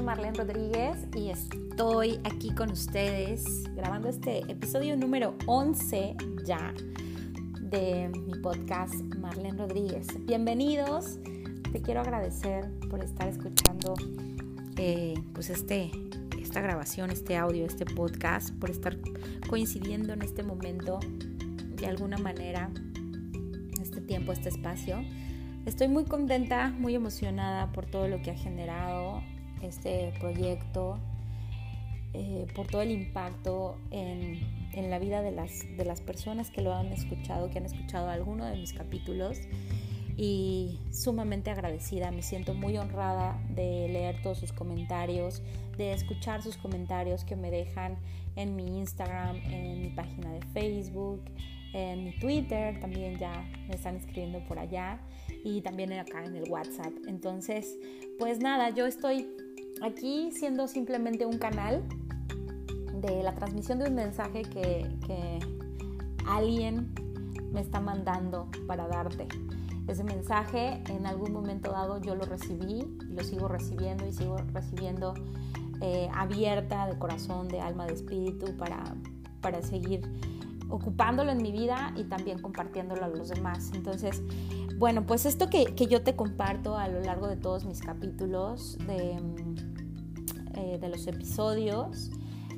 soy Marlene Rodríguez y estoy aquí con ustedes grabando este episodio número 11 ya de mi podcast Marlene Rodríguez. Bienvenidos, te quiero agradecer por estar escuchando eh, pues este, esta grabación, este audio, este podcast, por estar coincidiendo en este momento de alguna manera, este tiempo, este espacio. Estoy muy contenta, muy emocionada por todo lo que ha generado este proyecto, eh, por todo el impacto en, en, la vida de las, de las personas que lo han escuchado, que han escuchado alguno de mis capítulos. Y sumamente agradecida, me siento muy honrada de leer todos sus comentarios, de escuchar sus comentarios que me dejan en mi Instagram, en mi página de Facebook, en mi Twitter, también ya me están escribiendo por allá y también acá en el WhatsApp. Entonces, pues nada, yo estoy aquí siendo simplemente un canal de la transmisión de un mensaje que, que alguien me está mandando para darte. Ese mensaje en algún momento dado yo lo recibí, lo sigo recibiendo y sigo recibiendo eh, abierta de corazón, de alma, de espíritu para, para seguir ocupándolo en mi vida y también compartiéndolo a los demás. Entonces, bueno, pues esto que, yo te comparto a lo largo de todos mis capítulos, de, eh, de los episodios,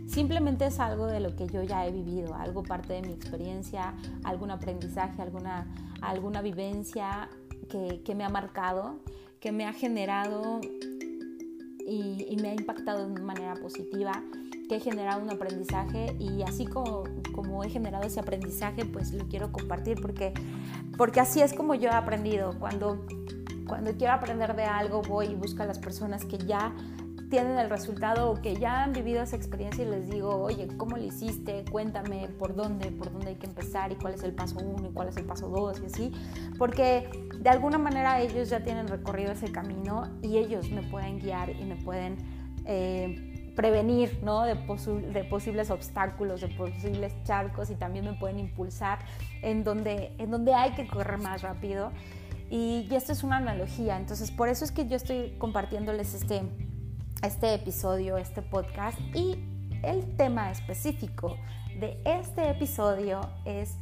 simplemente es algo de lo que yo ya he vivido, algo parte de mi experiencia, algún aprendizaje, alguna, alguna vivencia que, que me ha marcado, que me ha generado y, me ha impactado de manera positiva he generado un aprendizaje y así como, como he generado ese aprendizaje, pues lo quiero compartir porque, porque así es como yo he aprendido. Cuando, cuando quiero aprender de algo, voy y busco a las personas que ya tienen el resultado o que ya han vivido esa experiencia y les digo, oye, ¿cómo lo hiciste? Cuéntame por dónde, por dónde hay que empezar y cuál es el paso uno y cuál es el paso dos y así, porque de alguna manera ellos ya tienen recorrido ese camino y ellos me pueden guiar y me pueden eh, prevenir ¿no? de, de, posibles obstáculos, de posibles charcos y también me pueden impulsar en donde, en donde hay que correr más rápido. Y, y, esto es una analogía, entonces por eso es que yo estoy compartiéndoles este, este episodio, este podcast y el tema específico de este episodio es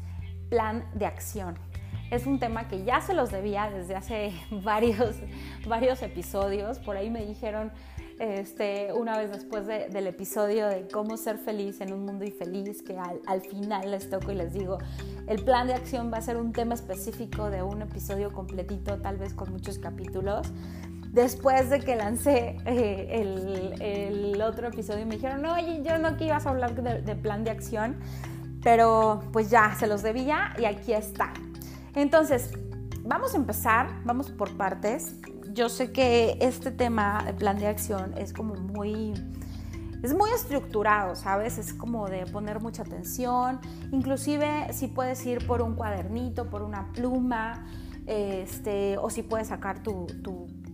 plan de acción. Es un tema que ya se los debía desde hace varios, varios episodios. Por ahí me dijeron, este, una vez después del episodio de cómo ser feliz en un mundo infeliz, que al, final les toco y les digo, el plan de acción va a ser un tema específico de un episodio completito, tal vez con muchos capítulos. Después de que lancé eh, el, otro episodio, me dijeron, no, oye, yo no que ibas a hablar de, plan de acción, pero pues ya, se los debía y aquí está. Entonces, vamos a empezar, vamos por partes yo sé que este tema, de plan de acción, es como muy, es muy estructurado, ¿sabes? Es como de poner mucha atención, inclusive si puedes ir por un cuadernito, por una pluma, este, o si puedes sacar tu,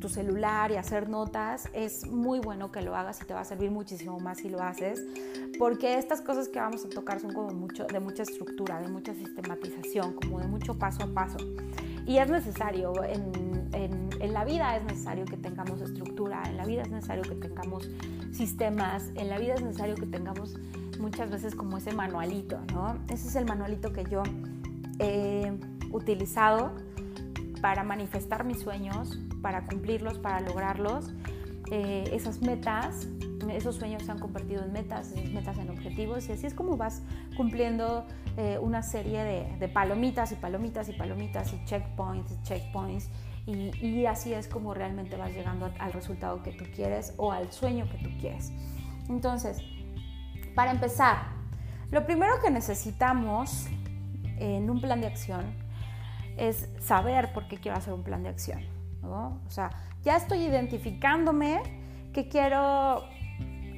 tu, celular y hacer notas, es muy bueno que lo hagas y te va a servir muchísimo más si lo haces, porque estas cosas que vamos a tocar son como mucho, de mucha estructura, de mucha sistematización, como de mucho paso a paso. Y es necesario en en, la vida es necesario que tengamos estructura, en la vida es necesario que tengamos sistemas, en la vida es necesario que tengamos muchas veces como ese manualito, ¿no? Ese es el manualito que yo he utilizado para manifestar mis sueños, para cumplirlos, para lograrlos. Eh, esas metas, esos sueños se han convertido en metas, esas metas en objetivos y así es como vas cumpliendo eh, una serie de, de, palomitas y palomitas y palomitas y checkpoints y checkpoints y, así es como realmente vas llegando al resultado que tú quieres o al sueño que tú quieres. Entonces, para empezar, lo primero que necesitamos en un plan de acción es saber por qué quiero hacer un plan de acción. O sea, ya estoy identificándome que quiero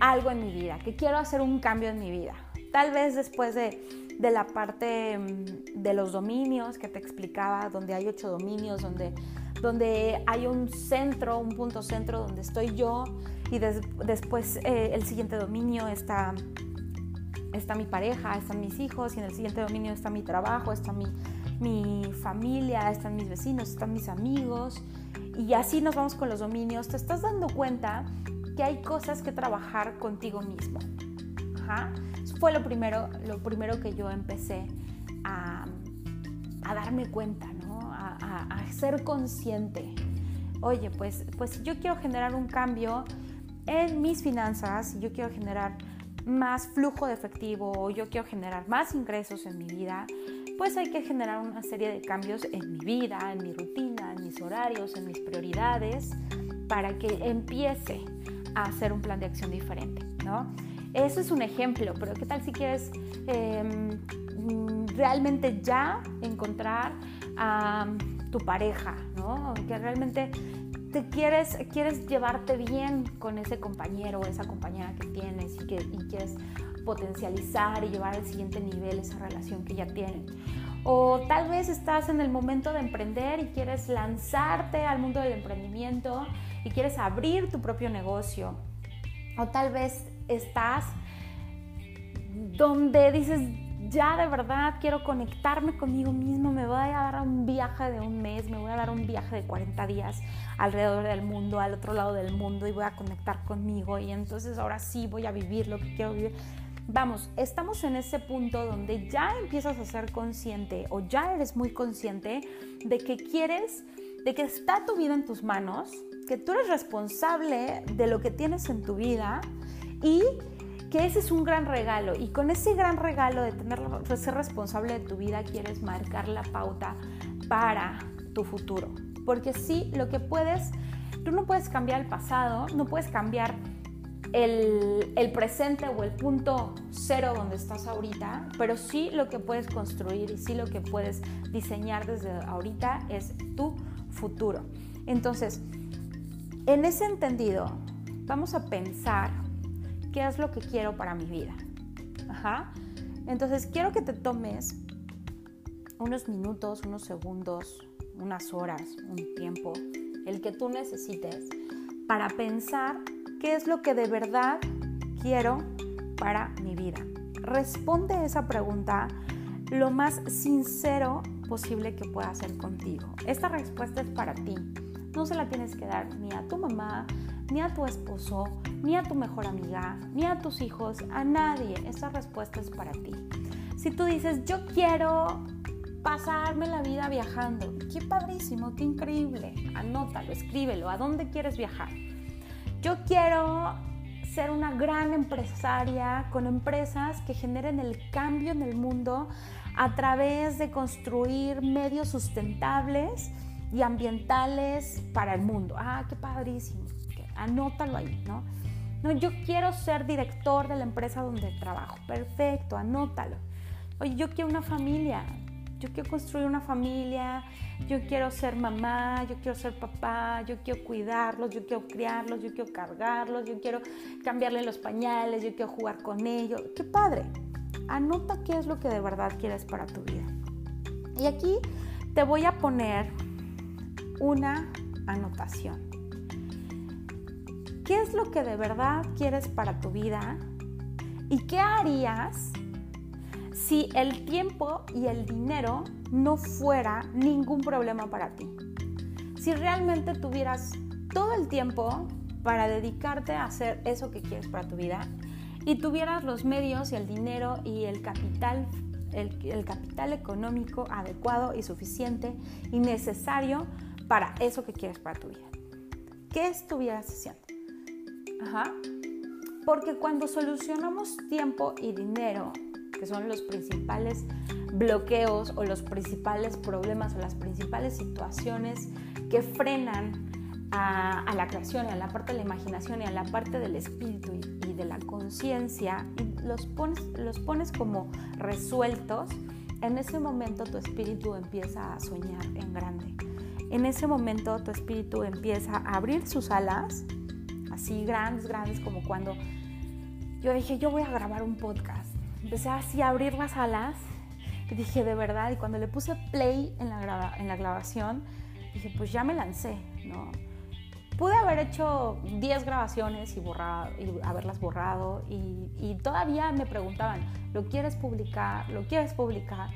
algo en mi vida, que quiero hacer un cambio en mi vida. Tal vez después de, de la parte mm, de los dominios que te explicaba, donde hay ocho dominios, donde donde hay un centro, un punto centro donde estoy yo y después eh, el siguiente dominio está, está mi pareja, están mis hijos y en el siguiente dominio está mi trabajo, está mi, mi familia, están mis vecinos, están mis amigos y así nos vamos con los dominios. Te estás dando cuenta que hay cosas que trabajar contigo mismo. Eso fue lo primero, lo primero que yo empecé a, darme cuenta, ¿no? a, a, ser consciente. Oye, pues, pues yo quiero generar un cambio en mis finanzas, yo quiero generar más flujo de efectivo, yo quiero generar más ingresos en mi vida, pues hay que generar una serie de cambios en mi vida, en mi rutina, en mis horarios, en mis prioridades, para que empiece a hacer un plan de acción diferente, ¿no? Eso es un ejemplo, pero ¿qué tal si quieres em, realmente ya encontrar a tu pareja, ¿no? Que realmente te quieres, quieres llevarte bien con ese compañero o esa compañera que tienes y, que, y quieres potencializar y llevar al siguiente nivel esa relación que ya tienen. O tal vez estás en el momento de emprender y quieres lanzarte al mundo del emprendimiento y quieres abrir tu propio negocio. O tal vez estás donde dices, ya de verdad quiero conectarme conmigo mismo, me voy a dar un viaje de un mes, me voy a dar un viaje de 40 días alrededor del mundo, al otro lado del mundo y voy a conectar conmigo y entonces ahora sí voy a vivir lo que quiero vivir. Vamos, estamos en ese punto donde ya empiezas a ser consciente o ya eres muy consciente de que quieres, de que está tu vida en tus manos, que tú eres responsable de lo que tienes en tu vida y que ese es un gran regalo y con ese gran regalo de, tener, de ser responsable de tu vida quieres marcar la pauta para tu futuro. Porque sí, lo que puedes, tú no puedes cambiar el pasado, no puedes cambiar el, presente o el punto cero donde estás ahorita, pero sí lo que puedes construir y sí lo que puedes diseñar desde ahorita es tu futuro. Entonces, en ese entendido, vamos a pensar qué es lo que quiero para mi vida. Ajá. Entonces quiero que te tomes unos minutos, unos segundos, unas horas, un tiempo, el que tú necesites, para pensar qué es lo que de verdad quiero para mi vida. Responde esa pregunta lo más sincero posible que pueda hacer contigo. Esta respuesta es para ti. No se la tienes que dar ni a tu mamá, ni a tu esposo, ni a tu mejor amiga, ni a tus hijos, a nadie. Esa respuesta es para ti. Si tú dices, yo quiero pasarme la vida viajando, qué padrísimo, qué increíble, anótalo, escríbelo, ¿a dónde quieres viajar? Yo quiero ser una gran empresaria con empresas que generen el cambio en el mundo a través de construir medios sustentables y ambientales para el mundo. Ah, qué padrísimo anótalo ahí, ¿no? No, yo quiero ser director de la empresa donde trabajo. Perfecto, anótalo. Oye, yo quiero una familia. Yo quiero construir una familia. Yo quiero ser mamá. Yo quiero ser papá. Yo quiero cuidarlos. Yo quiero criarlos. Yo quiero cargarlos. Yo quiero cambiarle los pañales. Yo quiero jugar con ellos. ¡Qué padre! Anota qué es lo que de verdad quieres para tu vida. Y aquí te voy a poner una anotación. ¿Qué es lo que de verdad quieres para tu vida? ¿Y qué harías si el tiempo y el dinero no fuera ningún problema para ti? Si realmente tuvieras todo el tiempo para dedicarte a hacer eso que quieres para tu vida y tuvieras los medios y el dinero y el capital, el, capital económico adecuado y suficiente y necesario para eso que quieres para tu vida. ¿Qué estuvieras haciendo? Ajá. Porque cuando solucionamos tiempo y dinero, que son los principales bloqueos o los principales problemas o las principales situaciones que frenan a, la creación y a la parte de la imaginación y a la parte del espíritu y, de la conciencia, los pones, los pones como resueltos, en ese momento tu espíritu empieza a soñar en grande. En ese momento tu espíritu empieza a abrir sus alas así grandes, grandes, como cuando yo dije, yo voy a grabar un podcast. Empecé así a abrir las alas y dije, de verdad, y cuando le puse play en la, en la grabación, dije, pues ya me lancé, ¿no? Pude haber hecho 10 grabaciones y, borrado, y haberlas borrado y, y, todavía me preguntaban, ¿lo quieres publicar? ¿Lo quieres publicar?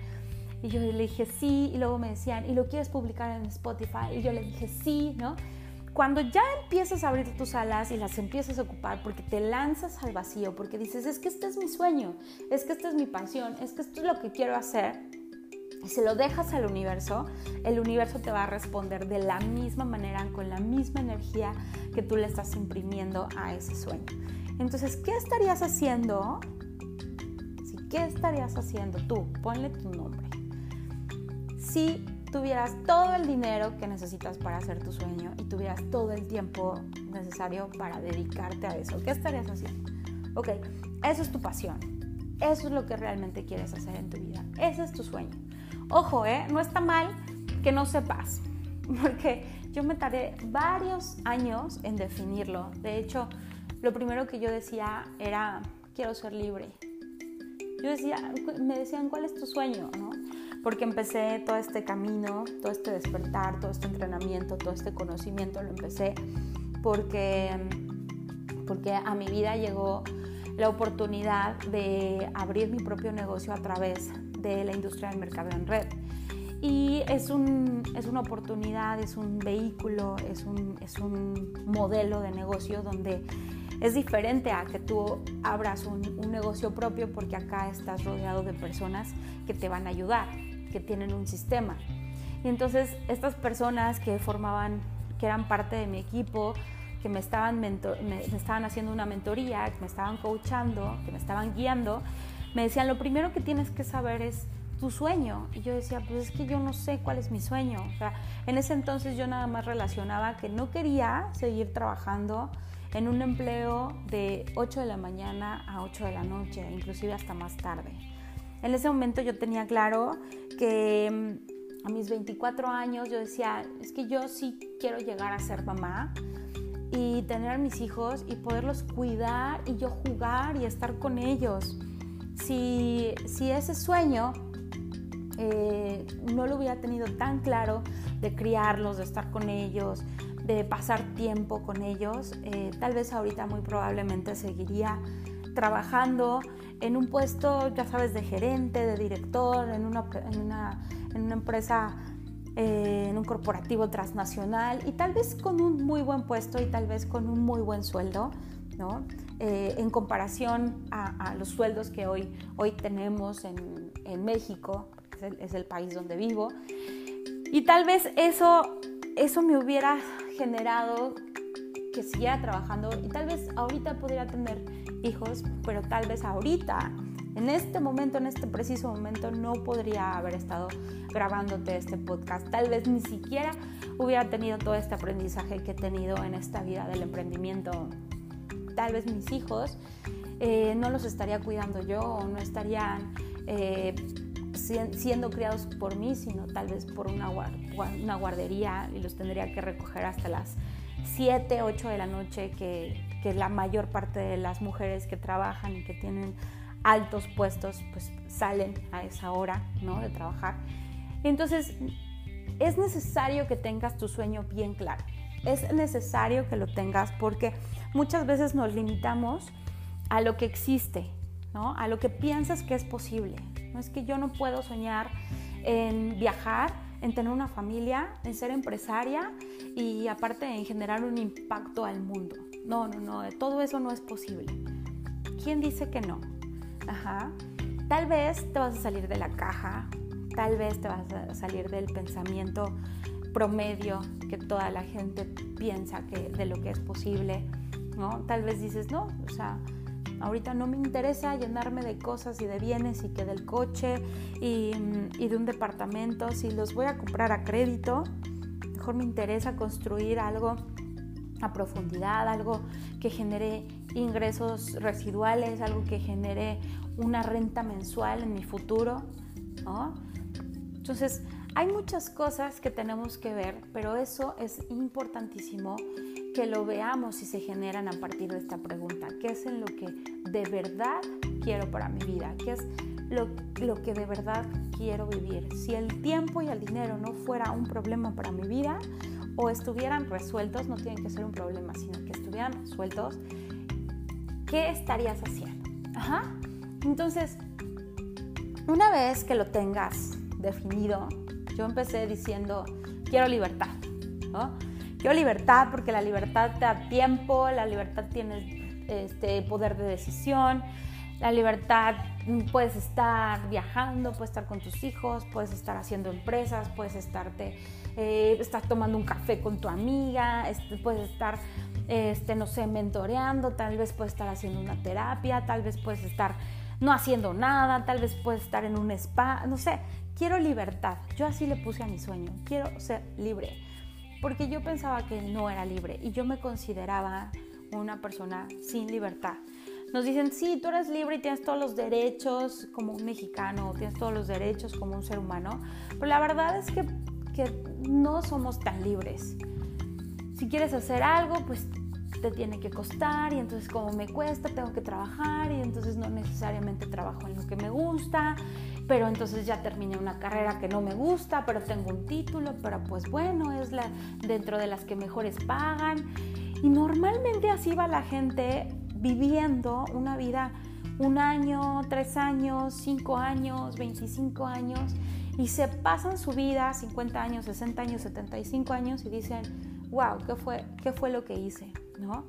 Y yo le dije sí y luego me decían, ¿y lo quieres publicar en Spotify? Y yo le dije sí, ¿no? Cuando ya empiezas a abrir tus alas y las empiezas a ocupar porque te lanzas al vacío, porque dices, es que este es mi sueño, es que esta es mi pasión, es que esto es lo que quiero hacer, y se lo dejas al universo, el universo te va a responder de la misma manera, con la misma energía que tú le estás imprimiendo a ese sueño. Entonces, ¿qué estarías haciendo? ¿Qué estarías haciendo tú? Ponle tu nombre. Si tuvieras todo el dinero que necesitas para hacer tu sueño y tuvieras todo el tiempo necesario para dedicarte a eso, ¿qué estarías haciendo? Ok, eso es tu pasión. Eso es lo que realmente quieres hacer en tu vida. Ese es tu sueño. Ojo, ¿eh? No está mal que no sepas, porque yo me tardé varios años en definirlo. De hecho, lo primero que yo decía era, quiero ser libre. Yo decía, me decían, ¿cuál es tu sueño? Porque empecé todo este camino, todo este despertar, todo este entrenamiento, todo este conocimiento, lo empecé porque, porque a mi vida llegó la oportunidad de abrir mi propio negocio a través de la industria del mercado en red. Y es, un, es una oportunidad, es un vehículo, es un, es un modelo de negocio donde es diferente a que tú abras un, un, negocio propio porque acá estás rodeado de personas que te van a ayudar, que tienen un sistema. Y entonces estas personas que formaban, que eran parte de mi equipo, que me estaban, me, estaban haciendo una mentoría, que me estaban coachando, que me estaban guiando, me decían, lo primero que tienes que saber es tu sueño. Y yo decía, pues es que yo no sé cuál es mi sueño. En ese entonces yo nada más relacionaba que no quería seguir trabajando en un empleo de 8 de la mañana a 8 de la noche, inclusive hasta más tarde. En ese momento yo tenía claro que mm, a mis 24 años yo decía, es que yo sí quiero llegar a ser mamá y tener a mis hijos y poderlos cuidar y yo jugar y estar con ellos si, ese sueño eh, no lo hubiera tenido tan claro de criarlos, de estar con ellos, de pasar tiempo con ellos, eh, tal vez ahorita muy probablemente seguiría trabajando en un puesto, ya sabes, de gerente, de director, en una, empresa, eh, en un corporativo transnacional y tal vez con un muy buen puesto y tal vez con un muy buen sueldo, ¿no? Eh, en comparación a, los sueldos que hoy, hoy tenemos en, en México, es el, es el, país donde vivo. Y tal vez eso, eso me hubiera generado que siguiera trabajando y tal vez ahorita pudiera tener hijos, pero tal vez ahorita, en este momento, en este preciso momento, no podría haber estado grabándote este podcast. Tal vez ni siquiera hubiera tenido todo este aprendizaje que he tenido en esta vida del emprendimiento tal vez mis hijos eh, no los estaría cuidando yo no estarían eh, siendo criados por mí, sino tal vez por una, una guardería y los tendría que recoger hasta las 7, 8 de la noche, que, que la mayor parte de las mujeres que trabajan y que tienen altos puestos, pues salen a esa hora, ¿no? De trabajar. Entonces, es necesario que tengas tu sueño bien claro. Es necesario que lo tengas porque muchas veces nos limitamos a lo que existe, ¿no? a lo que piensas que es posible. No es que yo no puedo soñar en viajar, en tener una familia, en ser empresaria y aparte en generar un impacto al mundo. No, no, no, todo eso no es posible. ¿Quién dice que no? Ajá. Tal vez te vas a salir de la caja, tal vez te vas a salir del pensamiento promedio que toda la gente piensa que de lo que es posible ¿no? Tal vez dices, no, o sea, ahorita no me interesa llenarme de cosas y de bienes y que del coche y, y de un departamento, si los voy a comprar a crédito, mejor me interesa construir algo a profundidad, algo que genere ingresos residuales, algo que genere una renta mensual en mi futuro, ¿no? Entonces, hay muchas cosas que tenemos que ver, pero eso es importantísimo que lo veamos y se generan a partir de esta pregunta. ¿Qué es en lo que de verdad quiero para mi vida? ¿Qué es lo, lo, que de verdad quiero vivir? Si el tiempo y el dinero no fuera un problema para mi vida o estuvieran resueltos, no tienen que ser un problema, sino que estuvieran resueltos, ¿qué estarías haciendo? Entonces, una vez que lo tengas definido, yo empecé diciendo, quiero libertad. Quiero libertad porque la libertad te da tiempo, la libertad tiene este, poder de decisión, la libertad mm, puedes estar viajando, puedes estar con tus hijos, puedes estar haciendo empresas, puedes estarte, eh, estar tomando un café con tu amiga, este, puedes estar, este, no sé, mentoreando, tal vez puedes estar haciendo una terapia, tal vez puedes estar no haciendo nada, tal vez puedes estar en un spa, no sé, quiero libertad. Yo así le puse a mi sueño, quiero ser libre, porque yo pensaba que no era libre y yo me consideraba una persona sin libertad. Nos dicen, sí, tú eres libre y tienes todos los derechos como un mexicano, tienes todos los derechos como un ser humano, pero la verdad es que, que no somos tan libres. Si quieres hacer algo, pues te tiene que costar y entonces como me cuesta tengo que trabajar y entonces no necesariamente trabajo en lo que me gusta, pero entonces ya terminé una carrera que no me gusta, pero tengo un título, pero pues bueno, es la dentro de las que mejores pagan y normalmente así va la gente viviendo una vida un año, tres años, cinco años, 25 años y se pasan su vida 50 años, 60 años, 75 años y dicen, wow, ¿qué fue, qué fue lo que hice? ¿no?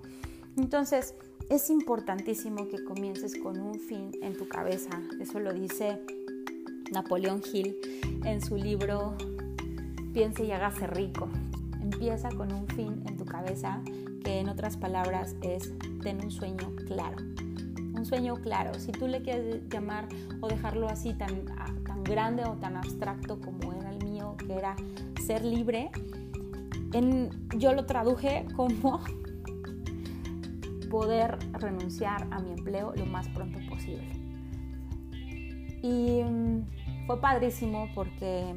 Entonces, es importantísimo que comiences con un fin en tu cabeza. Eso lo dice Napoleón Hill en su libro Piense y hágase rico. Empieza con un fin en tu cabeza, que en otras palabras es ten un sueño claro. Un sueño claro. Si tú le quieres llamar o dejarlo así tan, grande o tan abstracto como era el mío, que era ser libre, yo lo traduje como poder renunciar a mi empleo lo más pronto posible. Y mm, fue padrísimo porque,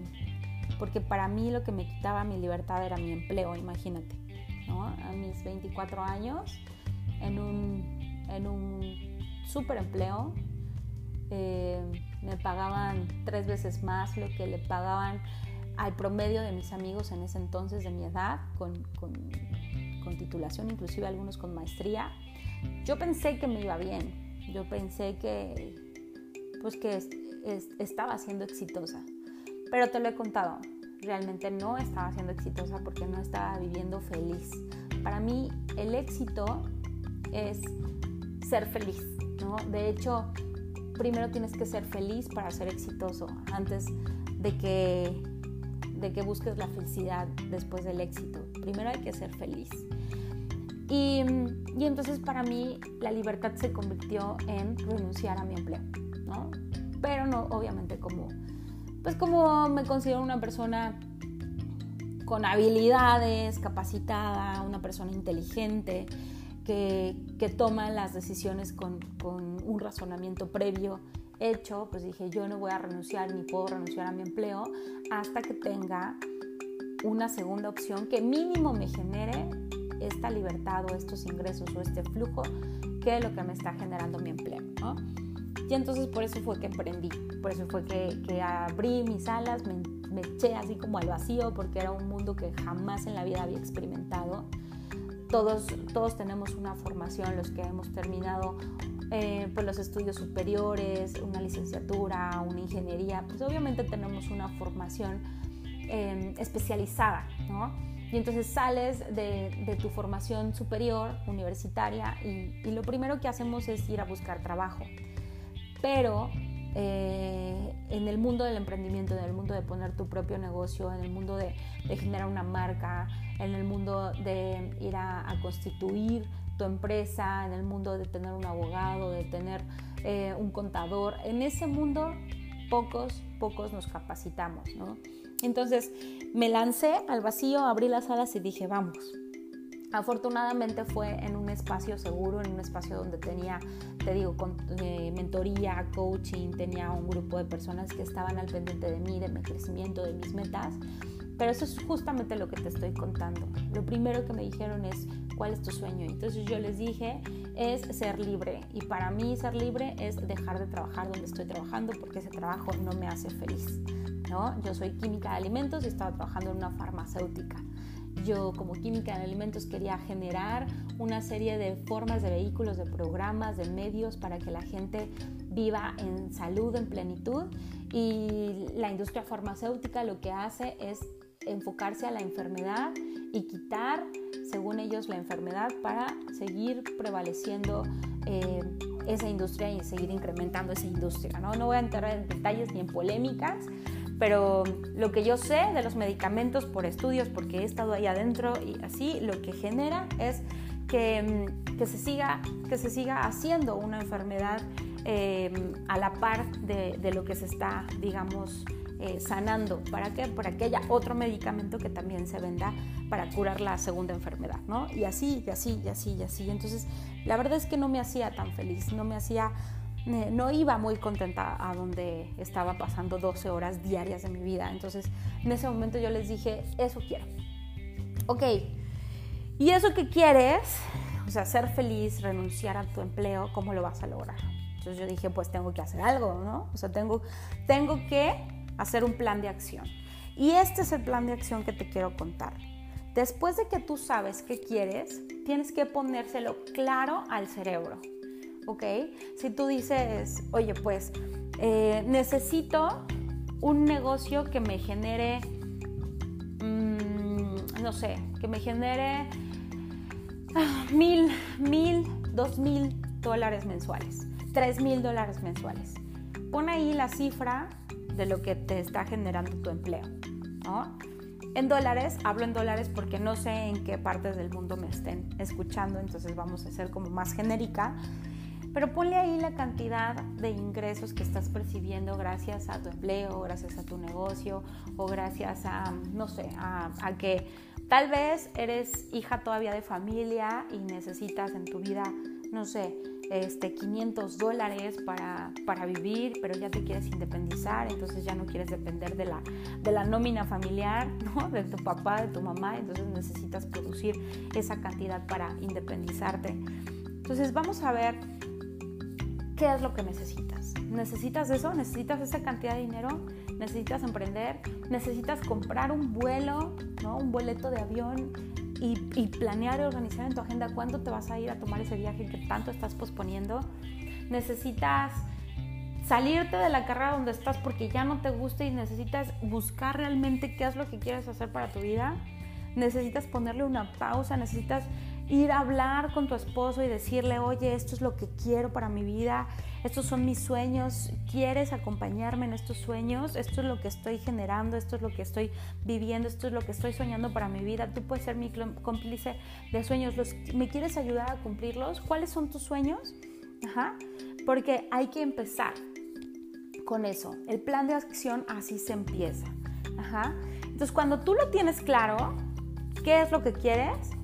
porque para mí lo que me quitaba mi libertad era mi empleo, imagínate. A mis 24 años, en un, en un super empleo, eh, me pagaban tres veces más lo que le pagaban al promedio de mis amigos en ese entonces de mi edad, con, con, con titulación, inclusive algunos con maestría. Yo pensé que me iba bien, yo pensé que, pues que estaba siendo exitosa, pero te lo he contado, realmente no estaba siendo exitosa porque no estaba viviendo feliz. Para mí el éxito es ser feliz, ¿no? De hecho, primero tienes que ser feliz para ser exitoso, antes de que, de que busques la felicidad después del éxito. Primero hay que ser feliz. Y, y, entonces para mí la libertad se convirtió en renunciar a mi empleo, ¿no? Pero no, obviamente como, pues como me considero una persona con habilidades, capacitada, una persona inteligente, que, que toma las decisiones con, con un razonamiento previo hecho, pues dije, yo no voy a renunciar ni puedo renunciar a mi empleo hasta que tenga una segunda opción que mínimo me genere esta libertad o estos ingresos o este flujo que es lo que me está generando mi empleo, ¿no? Y entonces por eso fue que emprendí, por eso fue que, que abrí mis alas, me, me, eché así como al vacío porque era un mundo que jamás en la vida había experimentado. Todos, todos tenemos una formación, los que hemos terminado eh, pues los estudios superiores, una licenciatura, una ingeniería, pues obviamente tenemos una formación eh, especializada, ¿no? Y entonces sales de, tu formación superior, universitaria, y, lo primero que hacemos es ir a buscar trabajo. Pero eh, en el mundo del emprendimiento, en el mundo de poner tu propio negocio, en el mundo de, generar una marca, en el mundo de ir a, constituir tu empresa, en el mundo de tener un abogado, de tener eh, un contador, en ese mundo pocos, pocos nos capacitamos, ¿no? Entonces me lancé al vacío, abrí las alas y dije, vamos. Afortunadamente fue en un espacio seguro, en un espacio donde tenía, te digo, con, eh, mentoría, coaching, tenía un grupo de personas que estaban al pendiente de mí, de mi crecimiento, de mis metas. Pero eso es justamente lo que te estoy contando. Lo primero que me dijeron es, ¿cuál es tu sueño? Entonces yo les dije, es ser libre. Y para mí ser libre es dejar de trabajar donde estoy trabajando porque ese trabajo no me hace feliz. ¿no? Yo soy química de alimentos y estaba trabajando en una farmacéutica. Yo como química de alimentos quería generar una serie de formas de vehículos, de programas, de medios para que la gente viva en salud, en plenitud. Y la industria farmacéutica lo que hace es enfocarse a la enfermedad y quitar, según ellos, la enfermedad para seguir prevaleciendo eh, esa industria y seguir incrementando esa industria. ¿no? no voy a entrar en detalles ni en polémicas, pero lo que yo sé de los medicamentos por estudios, porque he estado ahí adentro y así, lo que genera es que, mm, que se, siga, que se siga haciendo una enfermedad eh, a la par de, lo que se está, digamos, eh, sanando. ¿Para qué? Para que haya otro medicamento que también se venda para curar la segunda enfermedad, ¿no? Y así, y así, y así, y así. Entonces, la verdad es que no me hacía tan feliz, no me hacía no iba muy contenta a donde estaba pasando 12 horas diarias de mi vida. Entonces, en ese momento yo les dije, eso quiero. Ok, ¿y eso que quieres? O sea, ser feliz, renunciar a tu empleo, ¿cómo lo vas a lograr? Entonces yo dije, pues tengo que hacer algo, ¿no? O sea, tengo, tengo que hacer un plan de acción. Y este es el plan de acción que te quiero contar. Después de que tú sabes qué quieres, tienes que ponérselo claro al cerebro. ¿Ok? Si tú dices, oye, pues eh, necesito un negocio que me genere, mm, no sé, que me genere ah, mil, mil, dos mil dólares mensuales, tres mil dólares mensuales. Pon ahí la cifra de lo que te está generando tu empleo, ¿no? En dólares, hablo en dólares porque no sé en qué partes del mundo me estén escuchando, entonces vamos a ser como más genérica. Pero ponle ahí la cantidad de ingresos que estás percibiendo gracias a tu empleo, gracias a tu negocio o gracias a, no sé, a, que tal vez eres hija todavía de familia y necesitas en tu vida, no sé, este, 500 dólares para, para, vivir, pero ya te quieres independizar, entonces ya no quieres depender de la, de la nómina familiar, ¿no? de tu papá, de tu mamá, entonces necesitas producir esa cantidad para independizarte. Entonces vamos a ver ¿Qué es lo que necesitas? ¿Necesitas eso? ¿Necesitas esa cantidad de dinero? ¿Necesitas emprender? ¿Necesitas comprar un vuelo, ¿no? un boleto de avión y, y planear y organizar en tu agenda cuándo te vas a ir a tomar ese viaje que tanto estás posponiendo? ¿Necesitas salirte de la carrera donde estás porque ya no te gusta y necesitas buscar realmente qué es lo que quieres hacer para tu vida? ¿Necesitas ponerle una pausa? ¿Necesitas ir a hablar con tu esposo y decirle, oye, esto es lo que quiero para mi vida, estos son mis sueños, ¿quieres acompañarme en estos sueños? Esto es lo que estoy generando, esto es lo que estoy viviendo, esto es lo que estoy soñando para mi vida, tú puedes ser mi cómplice de sueños, ¿me quieres ayudar a cumplirlos? ¿Cuáles son tus sueños? Ajá, porque hay que empezar con eso, el plan de acción así se empieza. Ajá. Entonces, cuando tú lo tienes claro, ¿qué es lo que quieres?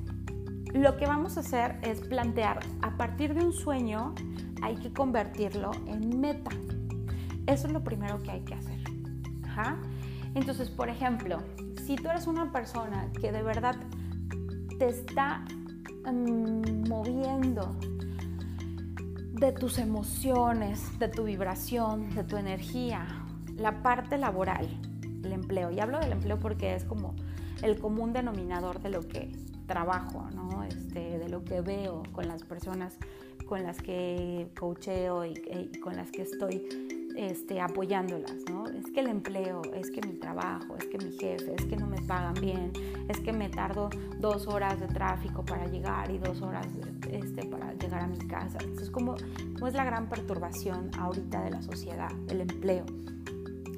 Lo que vamos a hacer es plantear a partir de un sueño hay que convertirlo en meta. Eso es lo primero que hay que hacer. Entonces, por ejemplo, si tú eres una persona que de verdad te está mm, moviendo de tus emociones, de tu vibración, de tu energía, la parte laboral, el empleo. Y hablo del empleo porque es como el común denominador de lo que trabajo, ¿no? Este, de lo que veo con las personas con las que coacheo y, con las que estoy este, apoyándolas, ¿no? Es que el empleo, es que mi trabajo, es que mi jefe, es que no me pagan bien, es que me tardo dos horas de tráfico para llegar y dos horas este, para llegar a mi casa. Entonces, como, como es la gran perturbación ahorita de la sociedad, el empleo.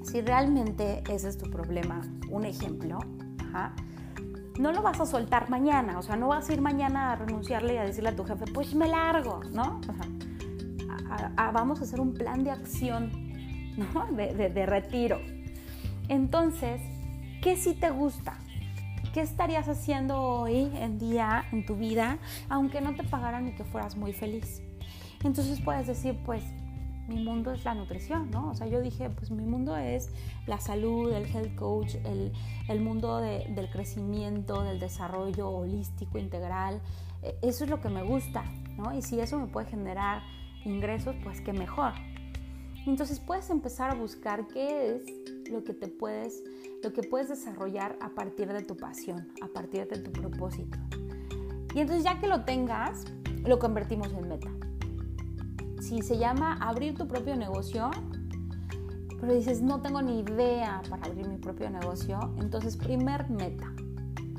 Si realmente ese es tu problema, un ejemplo, ajá, no lo vas a soltar mañana, o sea, no vas a ir mañana a renunciarle y a decirle a tu jefe, pues me largo, ¿no? vamos a hacer un plan de acción, ¿no? De, de retiro. Entonces, ¿qué sí te gusta? ¿Qué estarías haciendo hoy en día, en tu vida, aunque no te pagaran y que fueras muy feliz? Entonces puedes decir, pues mi mundo es la nutrición, ¿no? O sea, yo dije, pues mi mundo es la salud, el health coach, el, el mundo del crecimiento, del desarrollo holístico, integral. E, eso es lo que me gusta, ¿no? Y si eso me puede generar ingresos, pues qué mejor. Entonces puedes empezar a buscar qué es lo que te puedes, lo que puedes desarrollar a partir de tu pasión, a partir de tu propósito. Y entonces ya que lo tengas, lo convertimos en meta si se llama abrir tu propio negocio, pero dices, no tengo ni idea para abrir mi propio negocio, entonces primer meta.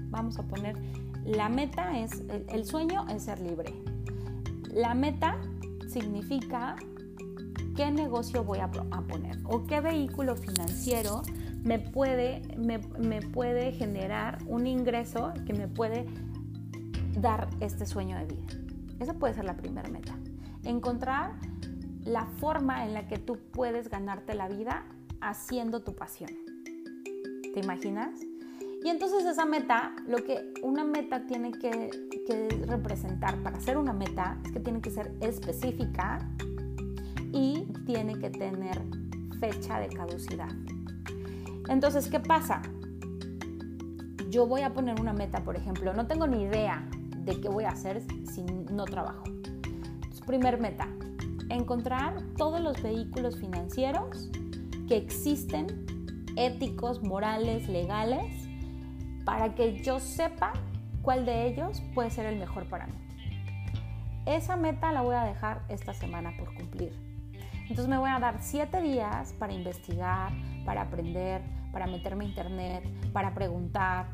Vamos a poner, la meta es, el, sueño es ser libre. La meta significa qué negocio voy a, poner o qué vehículo financiero me puede, me, me puede generar un ingreso que me puede dar este sueño de vida. Esa puede ser la primera meta. Encontrar la forma en la que tú puedes ganarte la vida haciendo tu pasión. ¿Te imaginas? Y entonces esa meta, lo que una meta tiene que, representar para ser una meta es que tiene que ser específica y tiene que tener fecha de caducidad. Entonces, ¿qué pasa? Yo voy a poner una meta, por ejemplo, no tengo ni idea de qué voy a hacer si no trabajo. Primer meta, encontrar todos los vehículos financieros que existen, éticos, morales, legales, para que yo sepa cuál de ellos puede ser el mejor para mí. Esa meta la voy a dejar esta semana por cumplir. Entonces me voy a dar siete días para investigar, para aprender, para meterme a internet, para preguntar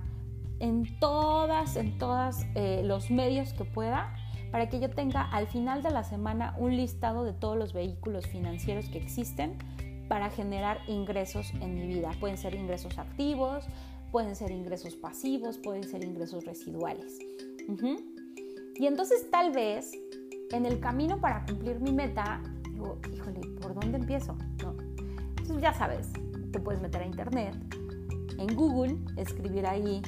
en todas, en todas eh, los medios que pueda para que yo tenga al final de la semana un listado de todos los vehículos financieros que existen para generar ingresos en mi vida. Pueden ser ingresos activos, pueden ser ingresos pasivos, pueden ser ingresos residuales. Y entonces tal vez en el camino para cumplir mi meta, digo, híjole, ¿por dónde empiezo? Entonces ya sabes, te puedes meter a internet, en Google, escribir ahí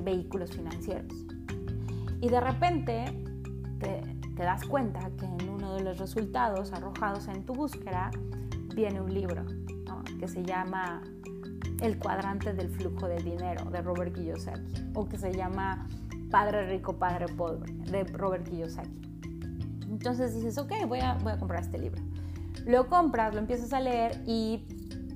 vehículos financieros. Y de repente te, das cuenta que en uno de los resultados arrojados en tu búsqueda viene un libro que se llama El cuadrante del flujo de dinero de Robert Kiyosaki o que se llama Padre Rico, Padre Pobre de Robert Kiyosaki. Entonces dices, ok, voy a, voy a comprar este libro. Lo compras, lo empiezas a leer y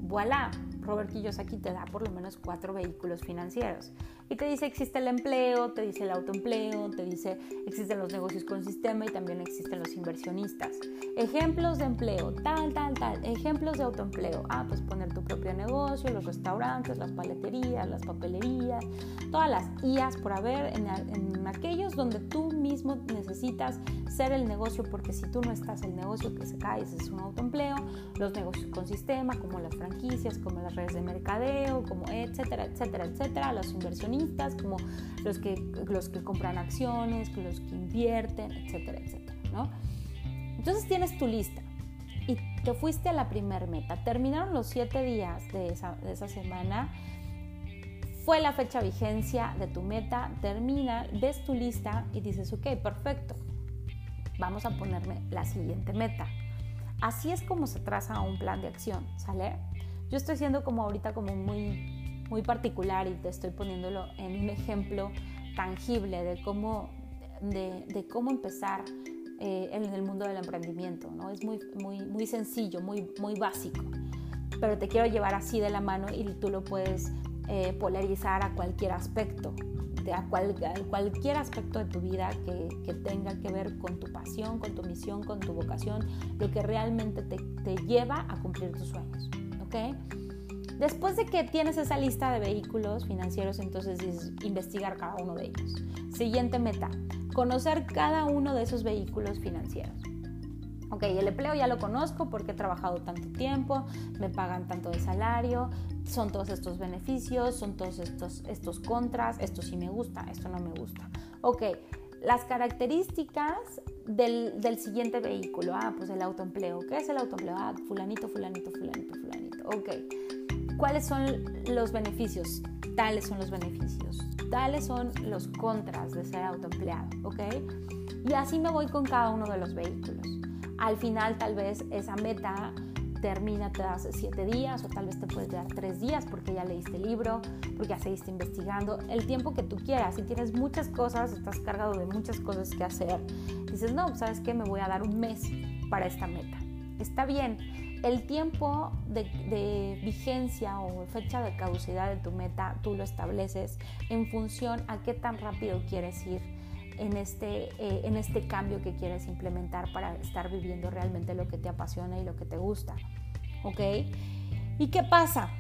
voilà, Robert Kiyosaki te da por lo menos cuatro vehículos financieros. Y te dice existe el empleo, te dice el autoempleo, te dice existen los negocios con sistema y también existen los inversionistas. Ejemplos de empleo, tal, tal, tal. Ejemplos de autoempleo. Ah, pues poner tu propio negocio, los restaurantes, las paleterías, las papelerías, todas las IAS por haber en, en aquellos donde tú mismo necesitas ser el negocio porque si tú no estás el negocio que se cae es un autoempleo, los negocios con sistema como las franquicias, como las redes de mercadeo, como etcétera, etcétera, etcétera, los inversionistas como los que, los que compran acciones, los que invierten, etcétera, etcétera, ¿no? Entonces tienes tu lista y te fuiste a la primer meta. Terminaron los siete días de esa, de esa semana, fue la fecha vigencia de tu meta, termina, ves tu lista y dices, ok, perfecto, vamos a ponerme la siguiente meta. Así es como se traza un plan de acción, ¿sale? Yo estoy siendo como ahorita como muy muy particular y te estoy poniéndolo en un ejemplo tangible de cómo, de, cómo empezar eh, en el mundo del emprendimiento. ¿no? Es muy, muy, muy sencillo, muy, muy básico, pero te quiero llevar así de la mano y tú lo puedes eh, polarizar a cualquier aspecto, de a, cualquier aspecto de tu vida que, que, tenga que ver con tu pasión, con tu misión, con tu vocación, lo que realmente te, te lleva a cumplir tus sueños. ¿ok? Después de que tienes esa lista de vehículos financieros, entonces es investigar cada uno de ellos. Siguiente meta, conocer cada uno de esos vehículos financieros. Ok, el empleo ya lo conozco porque he trabajado tanto tiempo, me pagan tanto de salario, son todos estos beneficios, son todos estos, estos contras, esto sí me gusta, esto no me gusta. Ok, las características del, del, siguiente vehículo. Ah, pues el autoempleo. ¿Qué es el autoempleo? Ah, fulanito, fulanito, fulanito, fulanito. Ok. ¿Cuáles son los beneficios? Tales son los beneficios. Tales son los contras de ser autoempleado, ¿ok? Y así me voy con cada uno de los vehículos. Al final tal vez esa meta termina, te das siete días o tal vez te puedes dar tres días porque ya leíste el libro, porque ya seguiste investigando, el tiempo que tú quieras. Si tienes muchas cosas, estás cargado de muchas cosas que hacer, dices, no, ¿sabes qué? Me voy a dar un mes para esta meta. Está bien, el tiempo de, vigencia o fecha de caducidad de tu meta tú lo estableces en función a qué tan rápido quieres ir en este, eh, en este cambio que quieres implementar para estar viviendo realmente lo que te apasiona y lo que te gusta. ¿Ok? ¿Y qué pasa?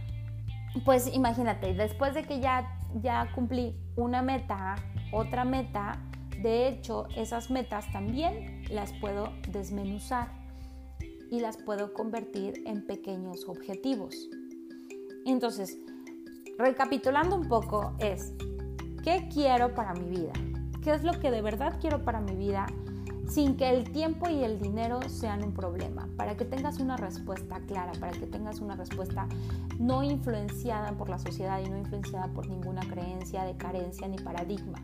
Pues imagínate, después de que ya, ya cumplí una meta, otra meta, de hecho, esas metas también las puedo desmenuzar y las puedo convertir en pequeños objetivos. Entonces, recapitulando un poco es, ¿qué quiero para mi vida? ¿Qué es lo que de verdad quiero para mi vida? sin que el tiempo y el dinero sean un problema, para que tengas una respuesta clara, para que tengas una respuesta no influenciada por la sociedad y no influenciada por ninguna creencia de carencia ni paradigma.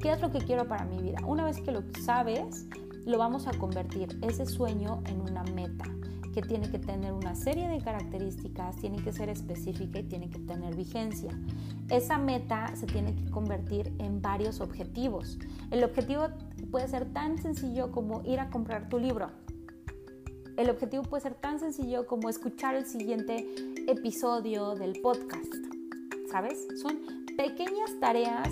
¿Qué es lo que quiero para mi vida? Una vez que lo sabes, lo vamos a convertir ese sueño en una meta que tiene que tener una serie de características, tiene que ser específica y tiene que tener vigencia. Esa meta se tiene que convertir en varios objetivos. El objetivo puede ser tan sencillo como ir a comprar tu libro. El objetivo puede ser tan sencillo como escuchar el siguiente episodio del podcast. ¿Sabes? Son pequeñas tareas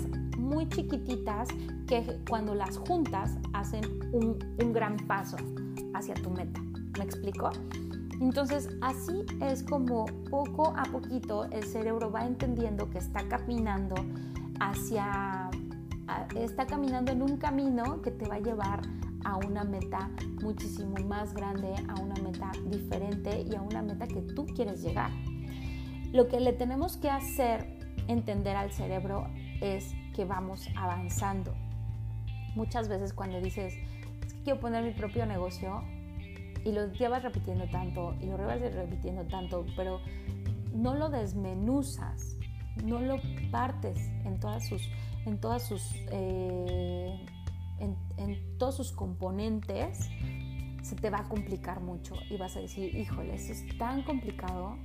muy chiquititas que cuando las juntas hacen un, un gran paso hacia tu meta. ¿Me explico? Entonces, así es como poco a poquito el cerebro va entendiendo que está caminando hacia, está caminando en un camino que te va a llevar a una meta muchísimo más grande, a una meta diferente y a una meta que tú quieres llegar. Lo que le tenemos que hacer entender al cerebro es que vamos avanzando. Muchas veces cuando dices, es que quiero poner mi propio negocio, y lo llevas repitiendo tanto y lo llevas repitiendo tanto, pero no lo desmenuzas, no lo partes en todas sus, en todas sus, eh, en, todos sus componentes, se te va a complicar mucho y vas a decir, híjole, eso es tan complicado,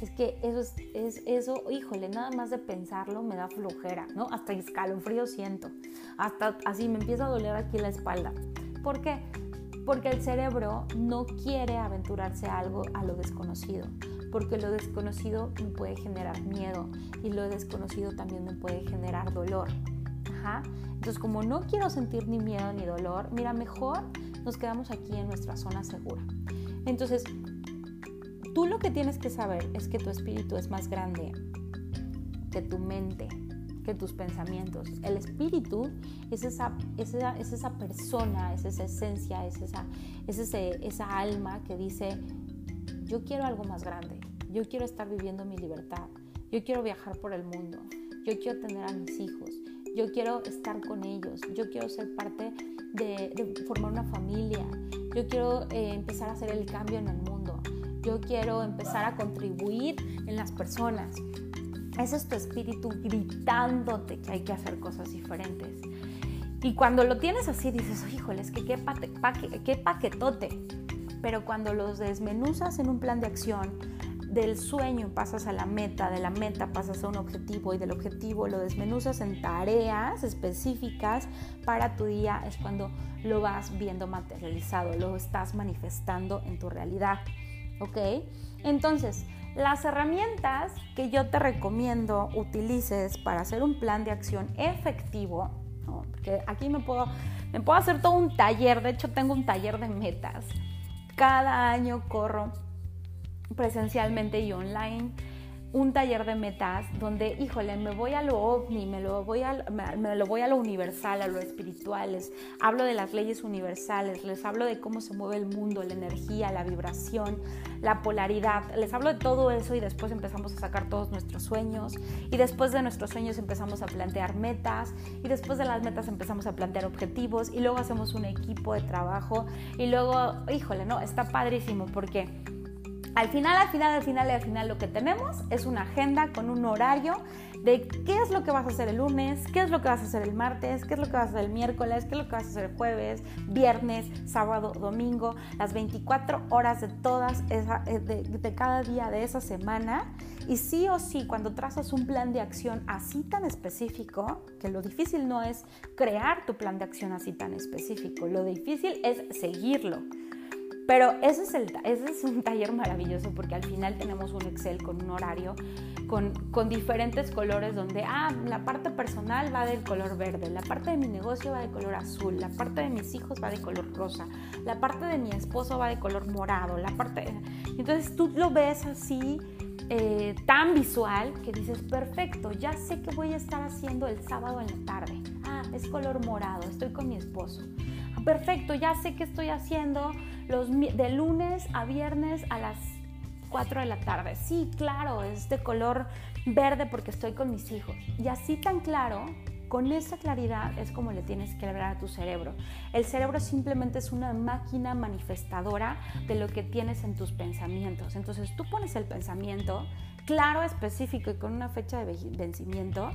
es que eso es, es, eso, híjole, nada más de pensarlo me da flojera, ¿no? Hasta escalofrío siento, hasta así me empieza a doler aquí la espalda. ¿Por qué? porque el cerebro no quiere aventurarse a algo a lo desconocido, porque lo desconocido me puede generar miedo y lo desconocido también me puede generar dolor. Entonces, como no quiero sentir ni miedo ni dolor, mira, mejor nos quedamos aquí en nuestra zona segura. Entonces, tú lo que tienes que saber es que tu espíritu es más grande que tu mente, que tus pensamientos. El espíritu es esa, es esa, persona, es esa esencia, es, esa, es esa alma que dice, yo quiero algo más grande, yo quiero estar viviendo mi libertad, yo quiero viajar por el mundo, yo quiero tener a mis hijos, yo quiero estar con ellos, yo quiero ser parte de, formar una familia, yo quiero eh, empezar a hacer el cambio en el mundo, yo quiero empezar a contribuir en las personas, ese es tu espíritu gritándote que hay que hacer cosas diferentes. Y cuando lo tienes así dices, híjole, es que qué, qué paquetote. Pero cuando los desmenuzas en un plan de acción, del sueño pasas a la meta, de la meta pasas a un objetivo y del objetivo lo desmenuzas en tareas específicas para tu día, es cuando lo vas viendo materializado, lo estás manifestando en tu realidad. ¿Ok? Entonces, las herramientas que yo te recomiendo utilices para hacer un plan de acción efectivo, porque aquí me puedo, me puedo hacer todo un taller, de hecho tengo un taller de metas. Cada año corro presencialmente y online un taller de metas donde, híjole, me voy a lo ovni, me lo voy a, me, lo voy a lo universal, a lo espiritual, les hablo de las leyes universales, les hablo de cómo se mueve el mundo, la energía, la vibración, la polaridad, les hablo de todo eso y después empezamos a sacar todos nuestros sueños. Y después de nuestros sueños empezamos a plantear metas. Y después de las metas empezamos a plantear objetivos. Y luego hacemos un equipo de trabajo. Y luego, híjole, no, está padrísimo porque al final, al final, al final, al final lo que tenemos es una agenda con un horario de qué es lo que vas a hacer el lunes, qué es lo que vas a hacer el martes, qué es lo que vas a hacer el miércoles, qué es lo que vas a hacer el jueves, viernes, sábado, domingo, las 24 horas de todas, eh, de, de cada día de esa semana. Y sí o sí, cuando trazas un plan de acción así tan específico, que lo difícil no es crear tu plan de acción así tan específico, lo difícil es seguirlo. Pero ese es, el, ese es un taller maravilloso porque al final tenemos un Excel con un horario, con, con, diferentes colores donde, ah, la parte personal va del color verde, la parte de mi negocio va de color azul, la parte de mis hijos va de color rosa, la parte de mi esposo va de color morado, la parte... Entonces tú lo ves así eh, tan visual que dices, perfecto, ya sé qué voy a estar haciendo el sábado en la tarde. Ah, es color morado, estoy con mi esposo. Ah, perfecto, ya sé qué estoy haciendo los, de lunes a viernes a las 4 de la tarde. Sí, claro, es de color verde porque estoy con mis hijos. Y así tan claro con esa claridad es como le tienes que hablar a tu cerebro. El cerebro simplemente es una máquina manifestadora de lo que tienes en tus pensamientos. Entonces tú pones el pensamiento claro, específico y con una fecha de vencimiento,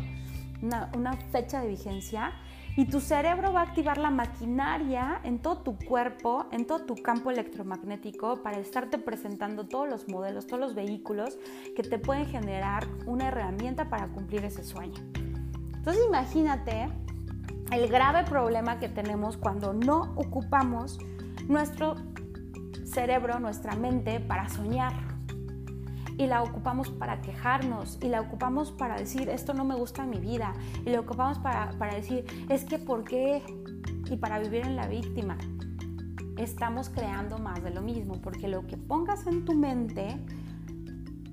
una, una fecha de vigencia, y tu cerebro va a activar la maquinaria en todo tu cuerpo, en todo tu campo electromagnético para estarte presentando todos los modelos, todos los vehículos que te pueden generar una herramienta para cumplir ese sueño. Entonces imagínate el grave problema que tenemos cuando no ocupamos nuestro cerebro, nuestra mente para soñar. Y la ocupamos para quejarnos, y la ocupamos para decir, esto no me gusta en mi vida, y la ocupamos para, para decir, es que ¿por qué? Y para vivir en la víctima. Estamos creando más de lo mismo, porque lo que pongas en tu mente,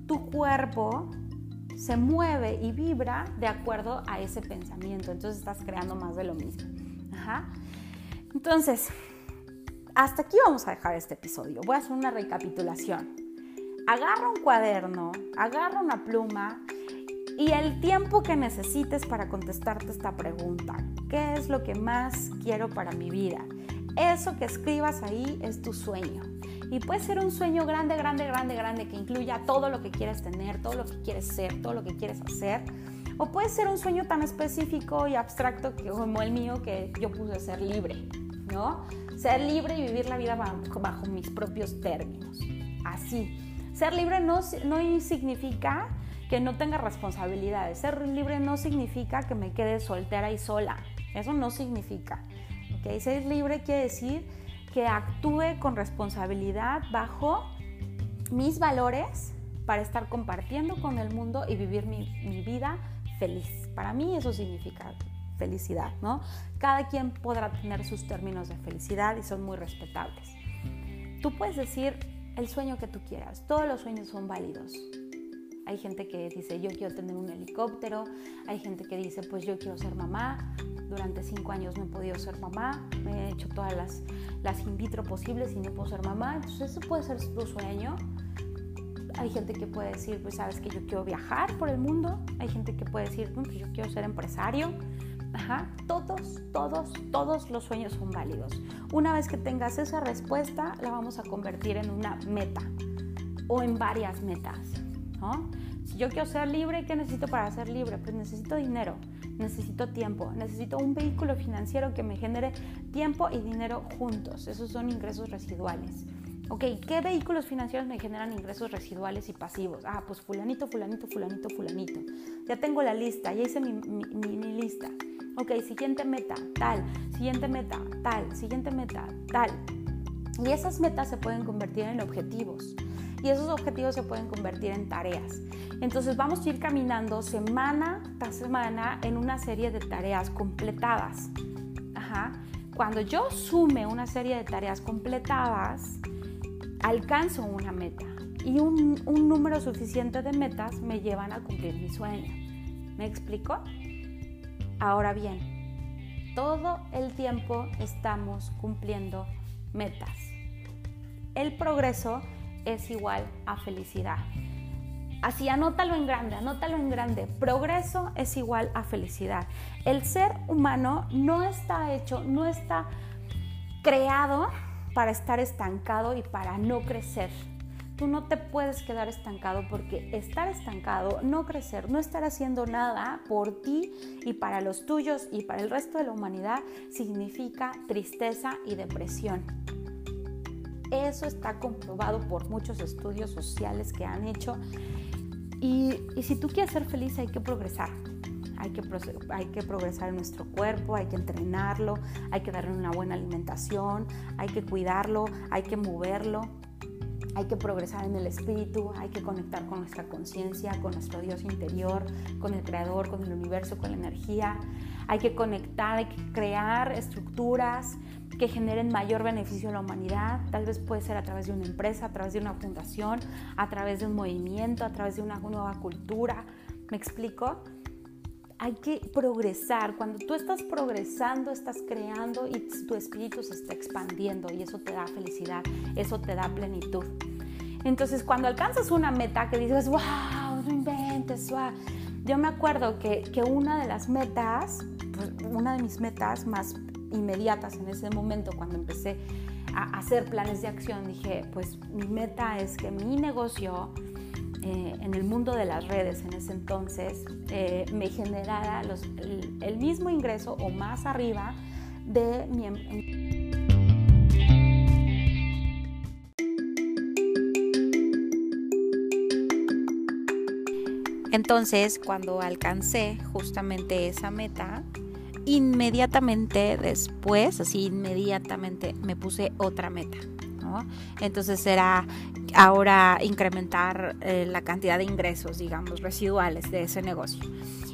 tu cuerpo se mueve y vibra de acuerdo a ese pensamiento. Entonces estás creando más de lo mismo. Entonces, hasta aquí vamos a dejar este episodio. Voy a hacer una recapitulación. Agarra un cuaderno, agarra una pluma y el tiempo que necesites para contestarte esta pregunta. ¿Qué es lo que más quiero para mi vida? Eso que escribas ahí es tu sueño. Y puede ser un sueño grande, grande, grande, grande que incluya todo lo que quieres tener, todo lo que quieres ser, todo lo que quieres hacer. O puede ser un sueño tan específico y abstracto como el mío que yo puse ser libre, ¿no? Ser libre y vivir la vida bajo, bajo mis propios términos. Así. Ser libre no, no significa que no tenga responsabilidades. Ser libre no significa que me quede soltera y sola. Eso no significa. ¿okay? Ser libre quiere decir que actúe con responsabilidad bajo mis valores para estar compartiendo con el mundo y vivir mi, vida feliz. Para mí eso significa felicidad, ¿no? Cada quien podrá tener sus términos de felicidad y son muy respetables. Tú puedes decir el sueño que tú quieras, todos los sueños son válidos. Hay gente que dice yo quiero tener un helicóptero, hay gente que dice pues yo quiero ser mamá, durante cinco años no he podido ser mamá, me he hecho todas las, las in vitro posibles y no puedo ser mamá, entonces eso puede ser tu sueño. Hay gente que puede decir, pues sabes que yo quiero viajar por el mundo, hay gente que puede decir, pues yo quiero ser empresario. Todos, todos, todos los sueños son válidos. Una vez que tengas esa respuesta, la vamos a convertir en una meta o en varias metas. Si yo quiero ser libre, ¿qué necesito para ser libre? Pues necesito dinero necesito tiempo, necesito un vehículo financiero que me genere tiempo y dinero juntos. Esos son ingresos residuales. Ok, ¿qué vehículos financieros me generan ingresos residuales y pasivos? Ah, pues fulanito, fulanito, fulanito, fulanito. Ya tengo la lista, ya hice mi, mi lista. Ok, siguiente meta, tal, siguiente meta, tal, siguiente meta, tal. Y esas metas se pueden convertir en objetivos y esos objetivos se pueden convertir en tareas. Entonces vamos a ir caminando semana tras semana en una serie de tareas completadas. Cuando yo sume una serie de tareas completadas, alcanzo una meta y un, un número suficiente de metas me llevan a cumplir mi sueño. ¿Me explico? Ahora bien, todo el tiempo estamos cumpliendo metas. El progreso es igual a felicidad. Así anótalo en grande, anótalo en grande. Progreso es igual a felicidad. El ser humano no está hecho, no está creado para estar estancado y para no crecer. Tú no te puedes quedar estancado porque estar estancado, no crecer, no estar haciendo nada por ti y para los tuyos y para el resto de la humanidad significa tristeza y depresión. Eso está comprobado por muchos estudios sociales que han hecho. Y, si tú quieres ser feliz hay que progresar. Hay que, progresar en nuestro cuerpo, hay que entrenarlo, hay que darle una buena alimentación, hay que cuidarlo, hay que moverlo, hay que progresar en el espíritu, hay que conectar con nuestra conciencia, con nuestro Dios interior, con el Creador, con el universo, con la energía. hay que conectar, hay que crear estructuras que generen mayor beneficio a la humanidad. Tal vez puede ser a través de una empresa, a través de una fundación, a través de un movimiento, a través de una nueva cultura. ¿Me explico? Hay que progresar. Cuando tú estás progresando, estás creando y tu espíritu se está expandiendo y eso te da felicidad, eso te da plenitud. Entonces, cuando alcanzas una meta que dices, wow, no inventes, wow. Yo me acuerdo que, que una de las metas, pues, una de mis metas más inmediatas en ese momento, cuando empecé a hacer planes de acción, dije, pues mi meta es que mi negocio eh, en el mundo de las redes en ese entonces eh, me generara el, mismo ingreso o más arriba de mi... Em, Entonces, cuando alcancé justamente esa meta, inmediatamente después, así inmediatamente me puse otra meta. Entonces era ahora incrementar eh, la cantidad de ingresos, digamos, residuales de ese negocio.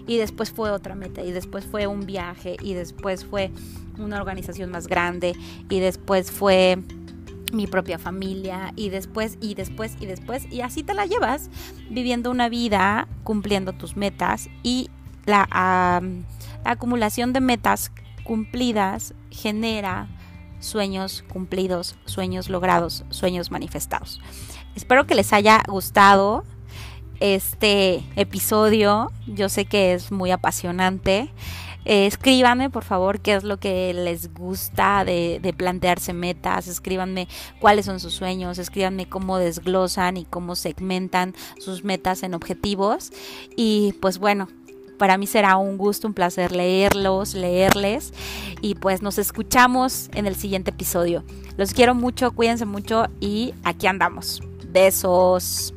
Y después fue otra meta, y después fue un viaje, y después fue una organización más grande, y después fue mi propia familia y después y después y después y así te la llevas viviendo una vida cumpliendo tus metas y la, acumulación de metas cumplidas genera sueños cumplidos, sueños logrados, sueños manifestados. Espero que les haya gustado este episodio. Yo sé que es muy apasionante. Eh, escríbanme, por favor, qué es lo que les gusta de, de, plantearse metas. Escríbanme cuáles son sus sueños. Escríbanme cómo desglosan y cómo segmentan sus metas en objetivos. Y pues bueno, para mí será un gusto, un placer leerlos, leerles y pues nos escuchamos en el siguiente episodio. Los quiero mucho, cuídense mucho y aquí andamos. Besos.